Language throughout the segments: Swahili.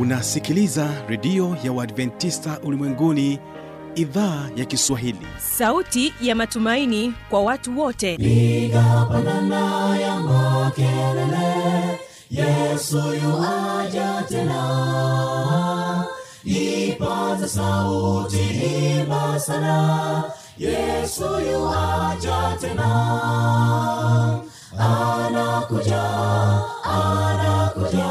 unasikiliza redio ya uadventista ulimwenguni idhaa ya kiswahili. Sauti ya matumaini kwa watu wote. Piga pandana ya makelele yesu yuaja tena. Ipata sauti imba sana yesu yuaja tena. Anakuja anakuja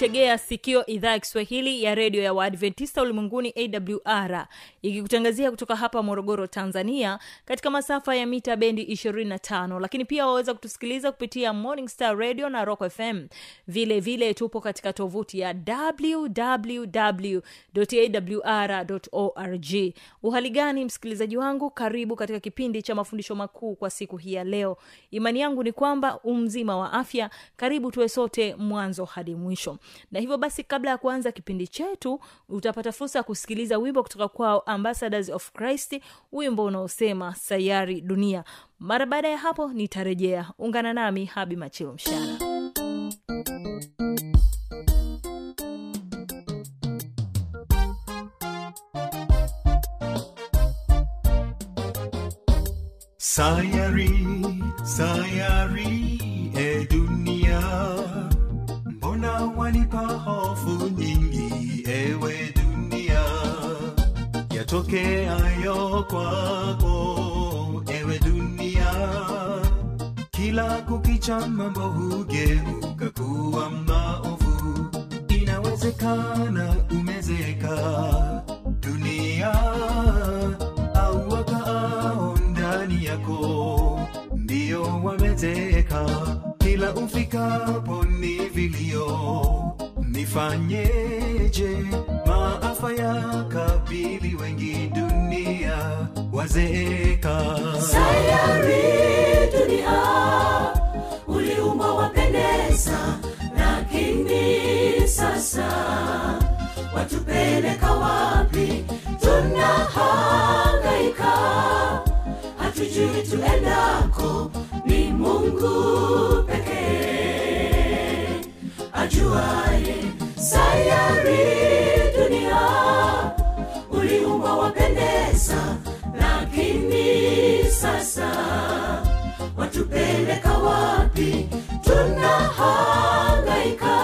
unaitegea sikio idhaa ya kiswahili ya redio ya waadventista ulimwenguni awr ikikutangazia kutoka hapa morogoro tanzania katika masafa ya mita bendi 25 lakini pia waweza kutusikiliza kupitia morning star radio na rock fm vile vile tupo katika tovuti ya wwwawr org. Uhali msikilizaji wangu? Karibu katika kipindi cha mafundisho makuu kwa siku hii ya leo. Imani yangu ni kwamba umzima wa afya. Karibu tuwe sote mwanzo hadi mwisho na hivyo basi kabla ya kuanza kipindi chetu utapata fursa ya kusikiliza wimbo kutoka kwao ambassadors of christ wimbo unaosema sayari dunia. Mara baada ya hapo nitarejea. Ungana nami habi machilo mshana Sayari, sayari, e kwako, ewe dunia, kila kukicha mambo hugeuka kuwa maovu, inawezekana umezeka dunia au wakaao ndani yako ndio wamezeka kila ufikapo ni vilio. Nifanyeje maafa ya kabili wengi? dunia wazeeka sayari dunia uliumba wapendeza lakini sasa watupeleka wapi? Tunahangaika. Hatujui tuendako ni mungu pekee. Ajuaye sayari uliumba wapendeza lakini sasa watupeleka wapi? Tunahangaika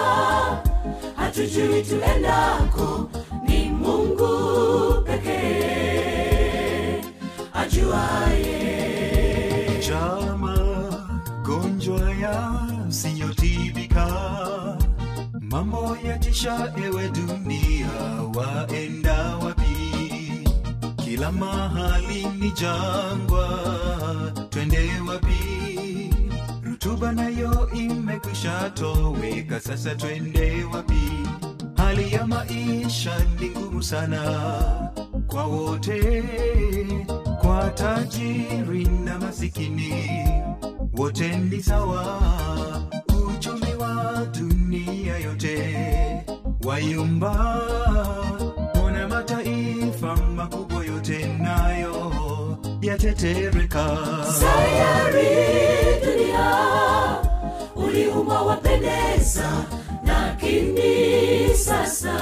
hatujui tuendako ni mungu pekee ajuaye. Jama gonjwa yasiyotibika, mambo yatisha, ewe dunia, Kila mahali ni jangwa, twende wapi? Rutuba nayo imekwisha toweka, sasa twende wapi? Hali ya maisha ni ngumu sana kwa wote, kwa tajiri na masikini, wote ni sawa. Uchumi wa dunia yote wayumba, yatetereka. sayari dunia uliumba wapendeza lakini sasa.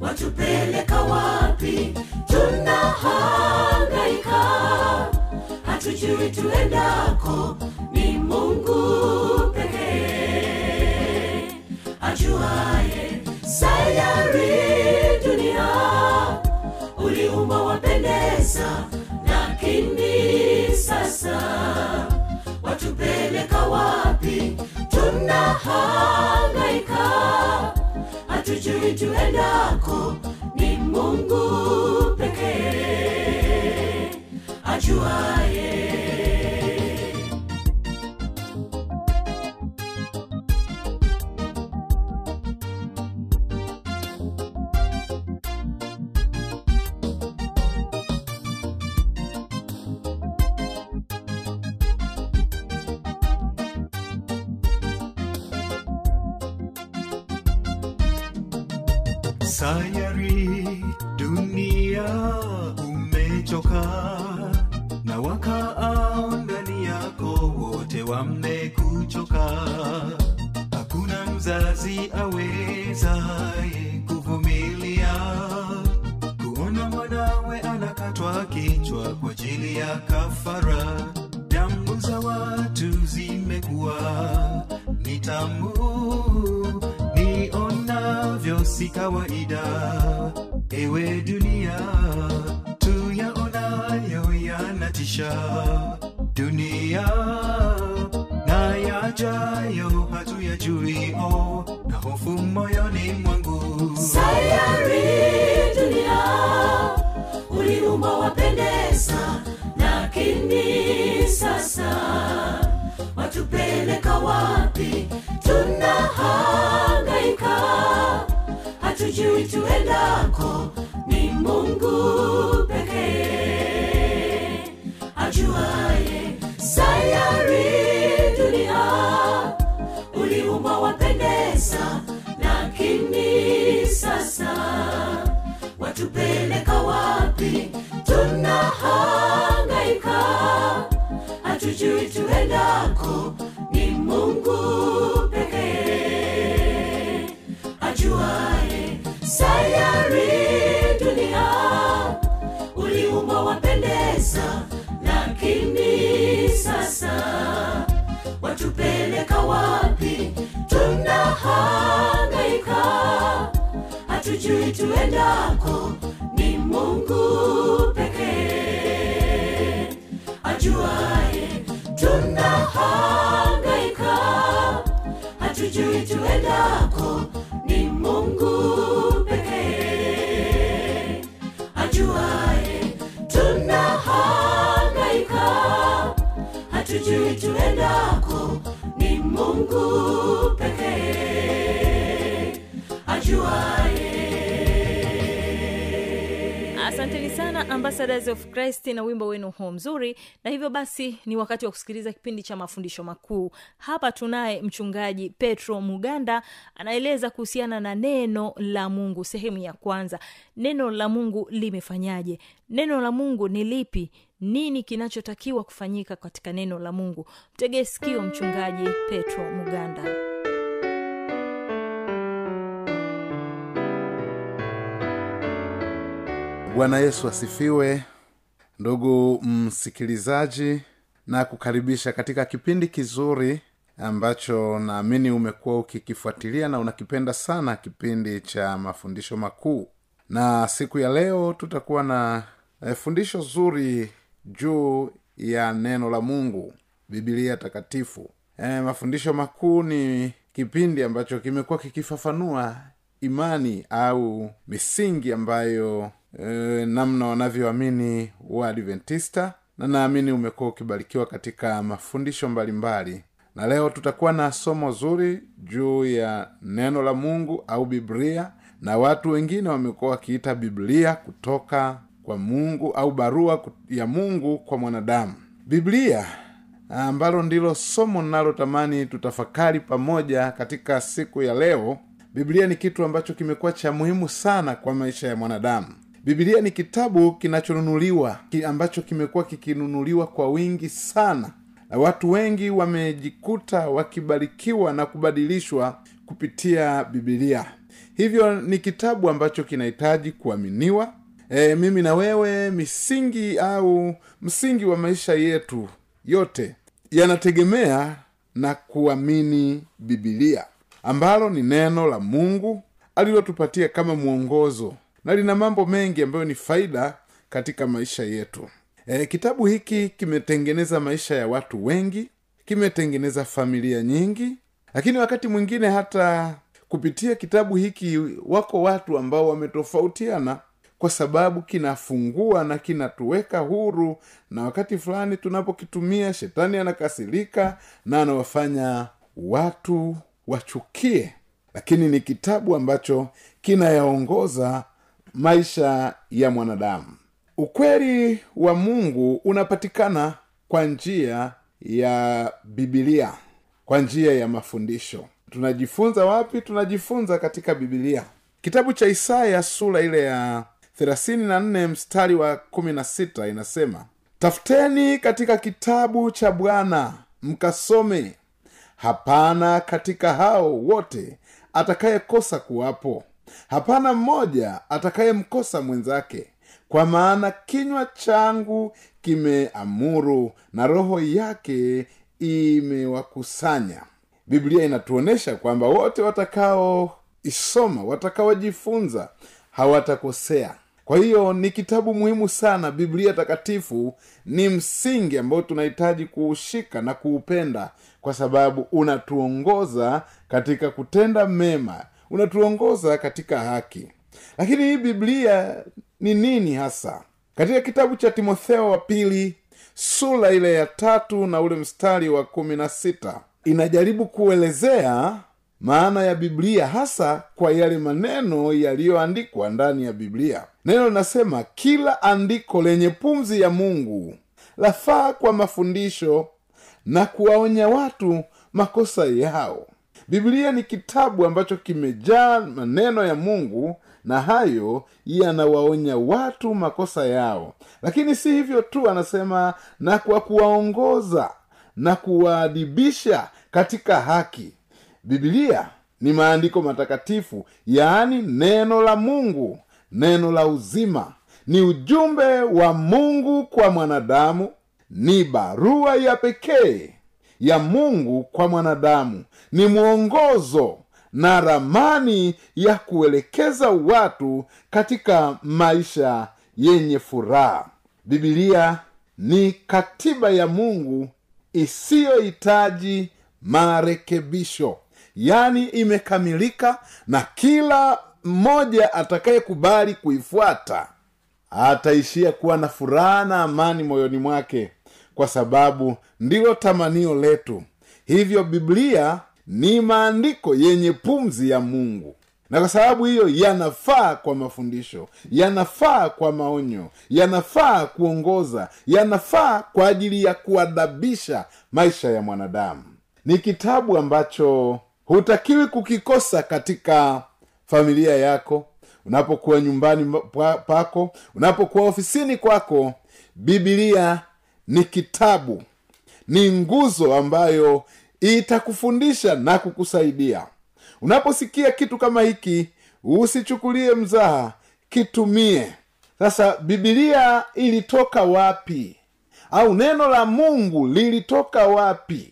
Watupeleka wapi? Tunahangaika. Hatujui tuendako ni mungu tunahangaika hatujui tuendako ni mungu pekee. Ajuaye umechoka na wakaao ndani yako wote wamekuchoka. Hakuna mzazi awezaye kuvumilia. Kuona mwanawe anakatwa kichwa kwa ajili ya kafara. Damu za watu zimekuwa ni tamu. Nionavyo si kawaida ewe dunia yanatisha dunia na yajayo hatuyajui o na hofu moyoni mwangu. Sayari dunia uliumba wapendeza lakini sasa watupeleka wapi? Tunahangaika hatujui tuendako watupeleka wapi? Tunahangaika. Hatujui tuendako. Ni mungu pekee. Ajuaye sayari dunia hatujui tuendako ni mungu pekee. Ajuaye tunahangaika. Hatujui tuendako ni mungu pekee. Ajuaye tunahangaika. Hatujui tuendako ni mungu pekee. Ajuaye asanteni sana ambassadors of christ na wimbo wenu huo mzuri. Na hivyo basi ni wakati wa kusikiliza kipindi cha mafundisho makuu. Hapa tunaye mchungaji petro muganda anaeleza kuhusiana na neno la mungu sehemu ya kwanza. Neno la mungu limefanyaje? Neno la mungu ni lipi? Nini kinachotakiwa kufanyika katika neno la mungu? Mtegee sikio mchungaji petro muganda bwana yesu asifiwe. Ndugu msikilizaji na kukaribisha katika kipindi kizuri ambacho naamini umekuwa ukikifuatilia na unakipenda sana kipindi cha mafundisho makuu. Na siku ya leo tutakuwa na eh, fundisho zuri juu ya neno la mungu bibilia takatifu. E, mafundisho makuu ni kipindi ambacho kimekuwa kikifafanua imani au misingi ambayo e, namna wanavyoamini waadventista na naamini umekuwa ukibarikiwa katika mafundisho mbalimbali. Na leo tutakuwa na somo zuri juu ya neno la mungu au biblia na watu wengine wamekuwa wakiita biblia kutoka kwa mungu au barua ya mungu kwa mwanadamu. Biblia ambalo ndilo somo ninalotamani tutafakari pamoja katika siku ya leo biblia ni kitu ambacho kimekuwa cha muhimu sana kwa maisha ya mwanadamu biblia ni kitabu kinachonunuliwa ki ambacho kimekuwa kikinunuliwa kwa wingi sana. Na watu wengi wamejikuta wakibarikiwa na kubadilishwa kupitia bibilia hivyo ni kitabu ambacho kinahitaji kuaminiwa. E, mimi na wewe misingi au msingi wa maisha yetu yote yanategemea na kuamini bibilia ambalo ni neno la mungu alilotupatia kama mwongozo na lina mambo mengi ambayo ni faida katika maisha yetu. E, kitabu hiki kimetengeneza maisha ya watu wengi kimetengeneza familia nyingi lakini wakati mwingine hata kupitia kitabu hiki wako watu ambao wametofautiana kwa sababu kinafungua na kinatuweka huru na wakati fulani tunapokitumia shetani anakasirika na anawafanya watu wachukie. Lakini ni kitabu ambacho kinayaongoza maisha ya mwanadamu. Ukweli wa mungu unapatikana kwa njia ya bibilia kwa njia ya mafundisho. Tunajifunza wapi? Tunajifunza katika bibilia kitabu cha isaya sura ile ya 34 mstari wa 16 inasema tafuteni katika kitabu cha bwana mkasome hapana katika hao wote atakayekosa kuwapo hapana mmoja atakayemkosa mwenzake kwa maana kinywa changu kimeamuru na roho yake imewakusanya. Biblia inatuonyesha kwamba wote watakaoisoma watakaojifunza hawatakosea. Kwa hiyo ni kitabu muhimu sana. Biblia takatifu ni msingi ambao tunahitaji kuushika na kuupenda kwa sababu unatuongoza katika kutenda mema unatuongoza katika haki. Lakini hii biblia ni nini hasa? Katika kitabu cha timotheo wa pili sura ile ya tatu na ule mstari wa kumi na sita inajaribu kuelezea maana ya biblia hasa kwa yale maneno yaliyoandikwa ndani ya biblia. Neno linasema kila andiko lenye pumzi ya mungu lafaa kwa mafundisho na kuwaonya watu makosa yao biblia ni kitabu ambacho kimejaa maneno ya mungu na hayo yanawaonya watu makosa yao. Lakini si hivyo tu anasema na kwa kuwaongoza na kuwaadibisha katika haki. Bibilia ni maandiko matakatifu yaani neno la mungu neno la uzima. Ni ujumbe wa mungu kwa mwanadamu ni barua ya pekee ya mungu kwa mwanadamu. Ni mwongozo na ramani ya kuelekeza watu katika maisha yenye furaha. Bibilia ni katiba ya mungu isiyohitaji marekebisho. Yaani imekamilika na kila mmoja atakayekubali kuifuata ataishia kuwa na furaha na amani moyoni mwake kwa sababu ndilo tamanio letu. Hivyo biblia ni maandiko yenye pumzi ya mungu. Na kwa sababu hiyo yanafaa kwa mafundisho yanafaa kwa maonyo yanafaa kuongoza yanafaa kwa ajili ya kuadhabisha maisha ya mwanadamu. Ni kitabu ambacho hutakiwi kukikosa katika familia yako unapokuwa nyumbani pako unapokuwa ofisini kwako bibilia ni kitabu ni nguzo ambayo itakufundisha na kukusaidia. Unaposikia kitu kama hiki usichukulie mzaha kitumie. Sasa bibilia ilitoka wapi? Au neno la mungu lilitoka wapi?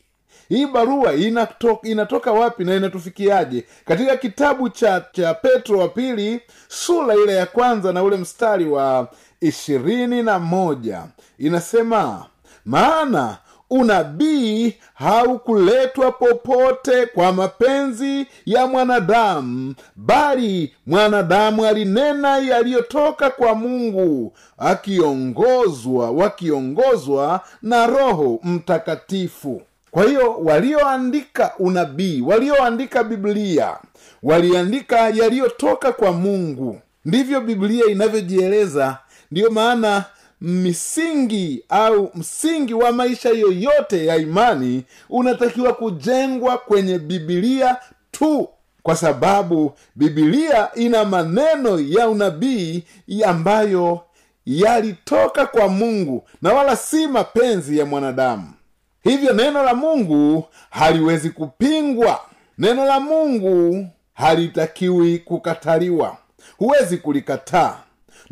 Hii barua inatoka, inatoka wapi na inatufikiaje? Katika kitabu cha cha petro wa pili sura ile ya kwanza na ule mstari wa ishirini na moja. Inasema maana unabii haukuletwa popote kwa mapenzi ya mwanadamu bali mwanadamu alinena yaliyotoka kwa mungu akiongozwa wakiongozwa na roho mtakatifu. Kwa hiyo walioandika unabii walioandika biblia waliandika yaliyotoka kwa mungu. Ndivyo biblia inavyojieleza ndiyo maana misingi au msingi wa maisha yoyote ya imani unatakiwa kujengwa kwenye bibilia tu kwa sababu bibilia ina maneno ya unabii ambayo yalitoka kwa mungu na wala si mapenzi ya mwanadamu. Hivyo neno la mungu haliwezi kupingwa. Neno la mungu halitakiwi kukataliwa. Huwezi kulikataa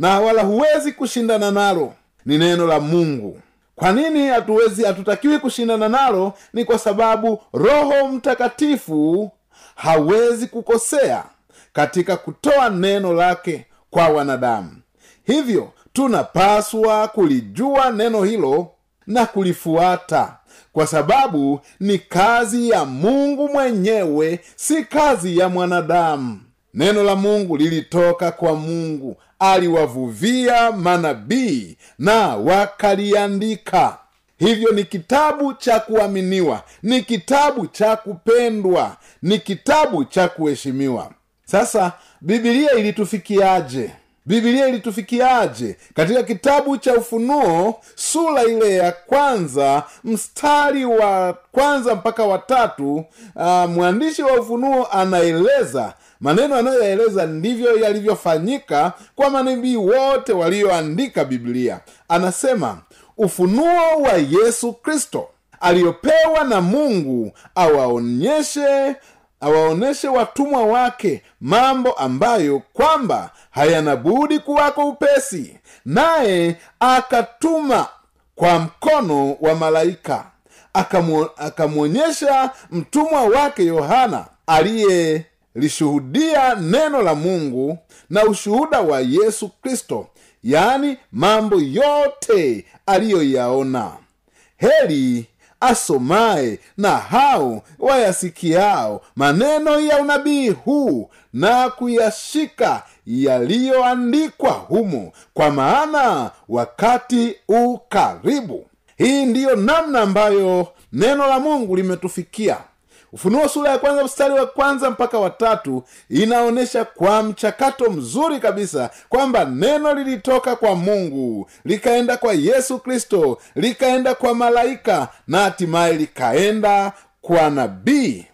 na wala huwezi kushindana nalo ni neno la mungu. Kwa nini hatuwezi hatutakiwi kushindana nalo? Ni kwa sababu roho mtakatifu hawezi kukosea katika kutoa neno lake kwa wanadamu. Hivyo tunapaswa kulijua neno hilo na kulifuata kwa sababu ni kazi ya mungu mwenyewe si kazi ya mwanadamu. Neno la mungu lilitoka kwa mungu aliwavuvia manabii na wakaliandika. Hivyo ni kitabu cha kuaminiwa ni kitabu cha kupendwa ni kitabu cha kuheshimiwa. Sasa bibilia ilitufikiaje? Bibilia ilitufikiaje? Katika kitabu cha ufunuo sura ile ya kwanza mstari wa kwanza mpaka watatu uh, mwandishi wa ufunuo anaeleza maneno anayoyaeleza ndivyo yalivyofanyika kwa manabii wote walioandika biblia. Anasema ufunuo wa yesu kristo aliyopewa na mungu awaonyeshe awaonyeshe watumwa wake mambo ambayo kwamba hayana budi kuwako upesi naye akatuma kwa mkono wa malaika akamwonyesha mtumwa wake yohana aliyelishuhudia neno la mungu na ushuhuda wa yesu kristo yaani mambo yote aliyoyaona. Heli asomaye na hao wayasikiao maneno ya unabii huu na kuyashika yaliyoandikwa humo kwa maana wakati ukaribu karibu. Hii ndiyo namna ambayo neno la mungu limetufikia ufunuo sura ya kwanza mstari wa kwanza mpaka watatu inaonyesha kwa mchakato mzuri kabisa kwamba neno lilitoka kwa mungu likaenda kwa yesu kristo likaenda kwa malaika na hatimaye likaenda kwa nabii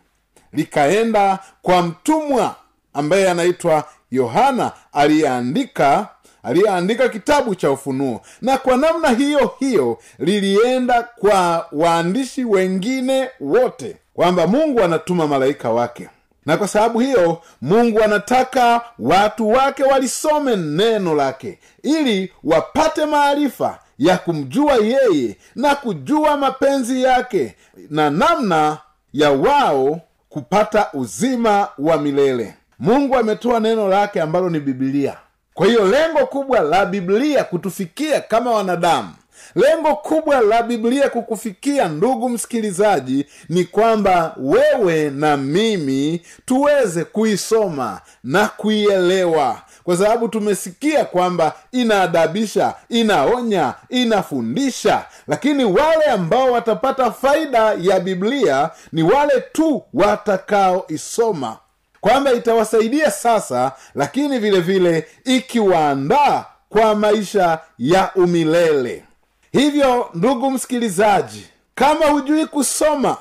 likaenda kwa mtumwa ambaye anaitwa yohana aliyeandika aliyeandika kitabu cha ufunuo. Na kwa namna hiyo hiyo lilienda kwa waandishi wengine wote kwamba mungu anatuma malaika wake. Na kwa sababu hiyo mungu anataka watu wake walisome neno lake ili wapate maarifa ya kumjua yeye na kujua mapenzi yake na namna ya wao kupata uzima wa milele. Mungu ametoa neno lake ambalo ni bibilia kwa hiyo lengo kubwa la biblia kutufikia kama wanadamu lengo kubwa la biblia kukufikia ndugu msikilizaji ni kwamba wewe na mimi tuweze kuisoma na kuielewa. Kwa sababu tumesikia kwamba inaadabisha inaonya inafundisha. Lakini wale ambao watapata faida ya biblia ni wale tu watakaoisoma kwamba itawasaidia sasa lakini vile vile ikiwaandaa kwa maisha ya umilele. Hivyo ndugu msikilizaji kama hujui kusoma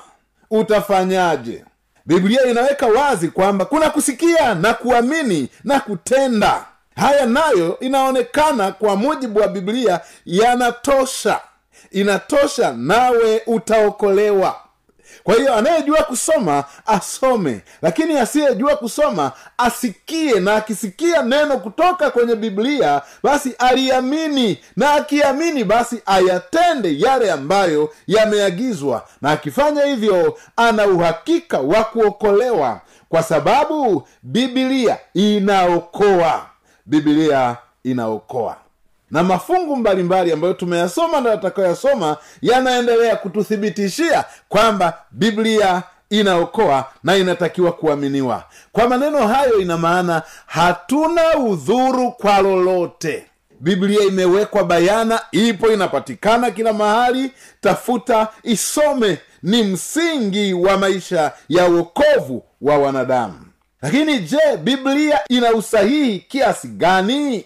utafanyaje? Biblia inaweka wazi kwamba kuna kusikia na kuamini na kutenda. Haya nayo inaonekana kwa mujibu wa biblia yanatosha. Inatosha nawe utaokolewa kwa hiyo anayejua kusoma asome. Lakini asiyejua kusoma asikie. Na akisikia neno kutoka kwenye biblia basi aliamini. Na akiamini basi ayatende yale ambayo yameagizwa. Na akifanya hivyo ana uhakika wa kuokolewa. Kwa sababu bibilia inaokoa. Bibilia inaokoa na mafungu mbalimbali ambayo tumeyasoma na tutakayoyasoma yanaendelea kututhibitishia kwamba biblia inaokoa na inatakiwa kuaminiwa. Kwa maneno hayo ina maana hatuna udhuru kwa lolote. Biblia imewekwa bayana ipo inapatikana kila mahali. Tafuta isome ni msingi wa maisha ya uokovu wa wanadamu. Lakini je biblia ina usahihi kiasi gani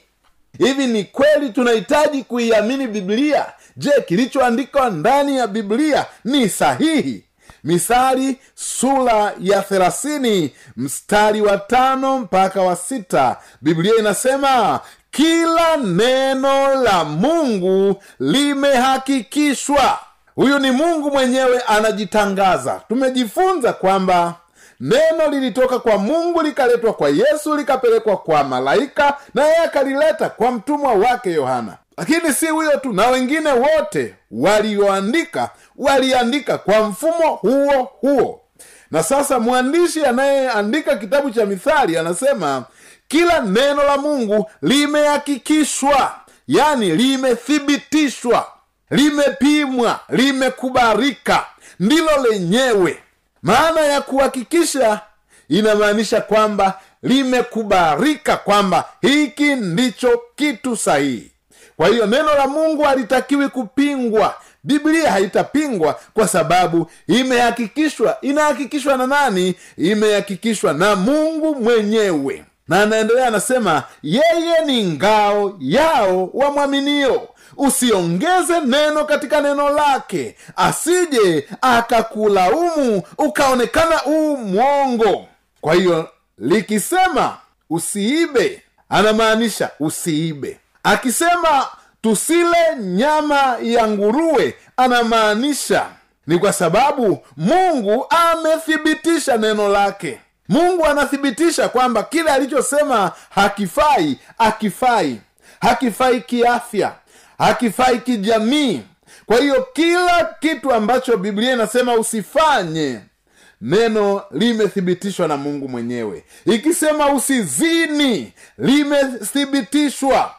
hivi ni kweli tunahitaji kuiamini biblia? Je kilichoandikwa ndani ya biblia ni sahihi? Misali sura ya thelathini mstari wa tano mpaka wa sita. Biblia inasema kila neno la mungu limehakikishwa. Huyu ni mungu mwenyewe anajitangaza. Tumejifunza kwamba neno lilitoka kwa mungu likaletwa kwa yesu likapelekwa kwa malaika na yeye akalileta kwa mtumwa wake yohana. Lakini si huyo tu na wengine wote walioandika waliandika kwa mfumo huo huo. Na sasa mwandishi anayeandika kitabu cha mithali anasema kila neno la mungu limehakikishwa yani limethibitishwa limepimwa limekubarika ndilo lenyewe maana ya kuhakikisha inamaanisha kwamba limekubarika kwamba hiki ndicho kitu sahihi. Kwa hiyo neno la mungu halitakiwi kupingwa. Biblia haitapingwa kwa sababu imehakikishwa. Inahakikishwa na nani? Imehakikishwa na mungu mwenyewe na anaendelea anasema yeye ni ngao yao wamwaminio usiongeze neno katika neno lake asije akakulaumu ukaonekana uu mwongo kwa hiyo likisema usiibe anamaanisha usiibe. Akisema tusile nyama ya nguruwe anamaanisha ni kwa sababu mungu amethibitisha neno lake mungu anathibitisha kwamba kile alichosema hakifai akifai hakifai kiafya hakifai kijamii. Kwa hiyo kila kitu ambacho biblia inasema usifanye neno limethibitishwa na mungu mwenyewe. Ikisema usizini limethibitishwa.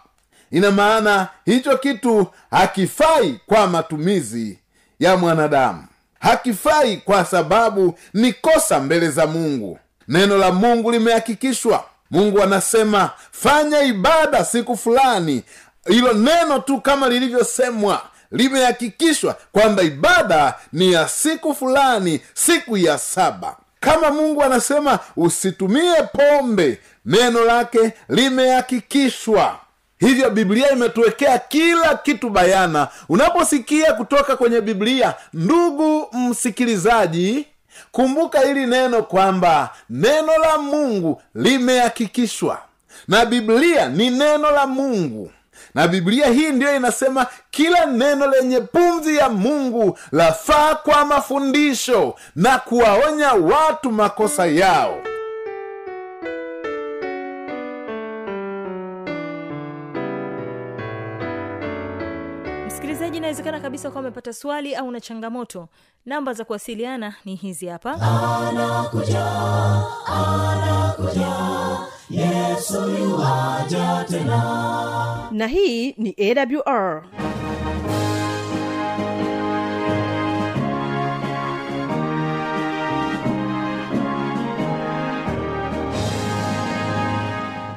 Ina maana hicho kitu hakifai kwa matumizi ya mwanadamu. Hakifai kwa sababu ni kosa mbele za mungu neno la mungu limehakikishwa. Mungu anasema fanya ibada siku fulani. Hilo neno tu kama lilivyosemwa limehakikishwa kwamba ibada ni ya siku fulani siku ya saba. Kama mungu anasema usitumie pombe neno lake limehakikishwa. Hivyo biblia imetuwekea kila kitu bayana. Unaposikia kutoka kwenye biblia ndugu msikilizaji kumbuka hili neno kwamba neno la mungu limehakikishwa. Na biblia ni neno la mungu. Na biblia hii ndiyo inasema kila neno lenye pumzi ya mungu lafaa kwa mafundisho na kuwaonya watu makosa yao kabisa kuwa amepata swali au na changamoto. Namba za kuwasiliana ni hizi hapa. Na hii ni awr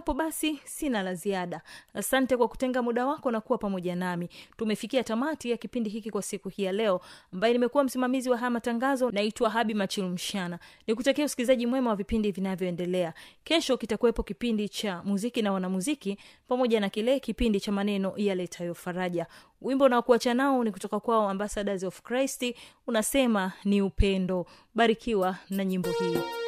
hapo basi sina la ziada. Asante kwa kutenga muda wako na kuwa pamoja nami. Tumefikia tamati ya kipindi hiki kwa siku hii ya leo ambaye nimekuwa msimamizi wa haya matangazo naitwa habi machilumshana nikutakia usikilizaji mwema wa vipindi vinavyoendelea. Kesho kitakuwepo kipindi cha muziki na wanamuziki pamoja na kile kipindi cha maneno yaletayo faraja. Wimbo unaokuacha nao ni kutoka kwao ambassadors of christ unasema ni upendo. Barikiwa na nyimbo hii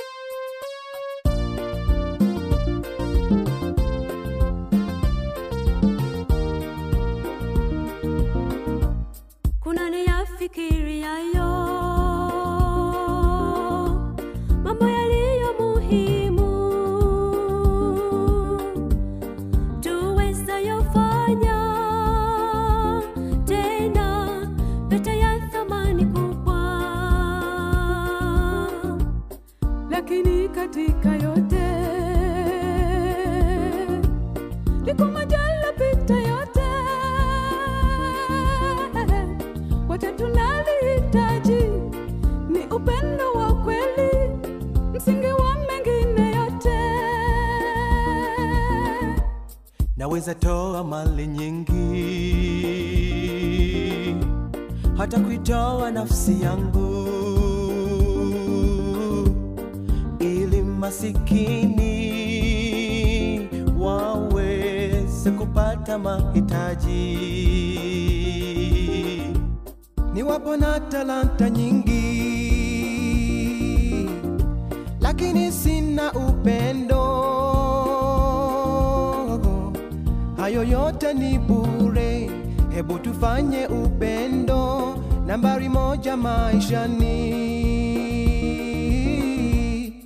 naweza toa mali nyingi hata kuitoa nafsi yangu ili masikini waweze kupata mahitaji. Niwapo na talanta nyingi lakini sina upendo hayo yote ni bure. Hebu tufanye upendo. Nambari moja maishani.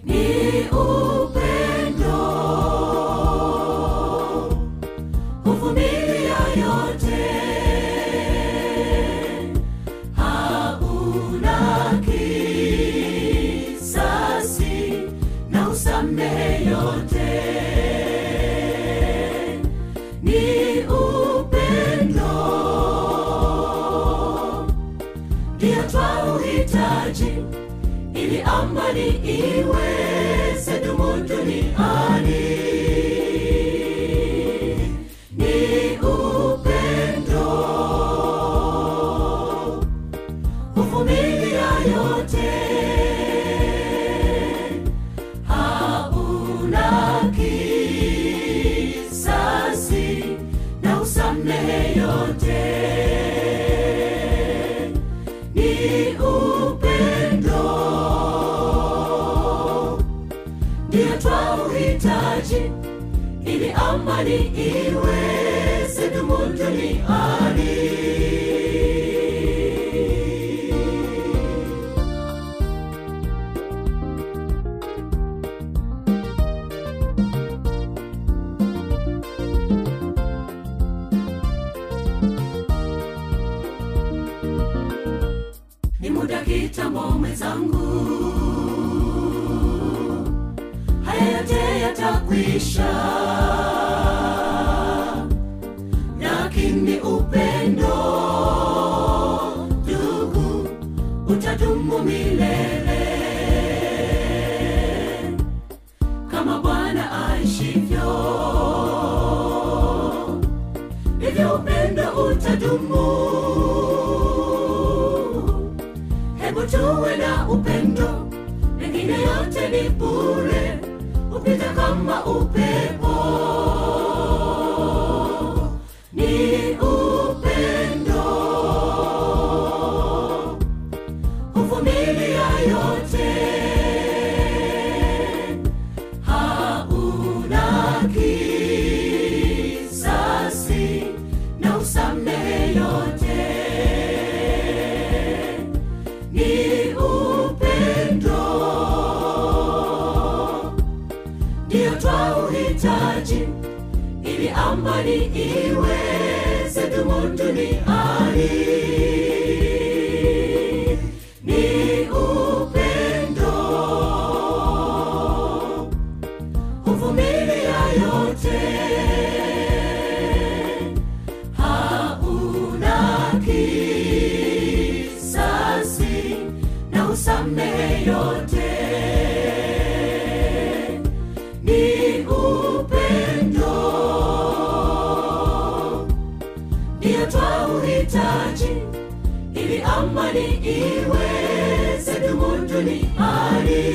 Ni upendo ili amani iweze akusamehe yote. Ni upendo ndiyo twauhitaji ili amani iweze dumu duniani.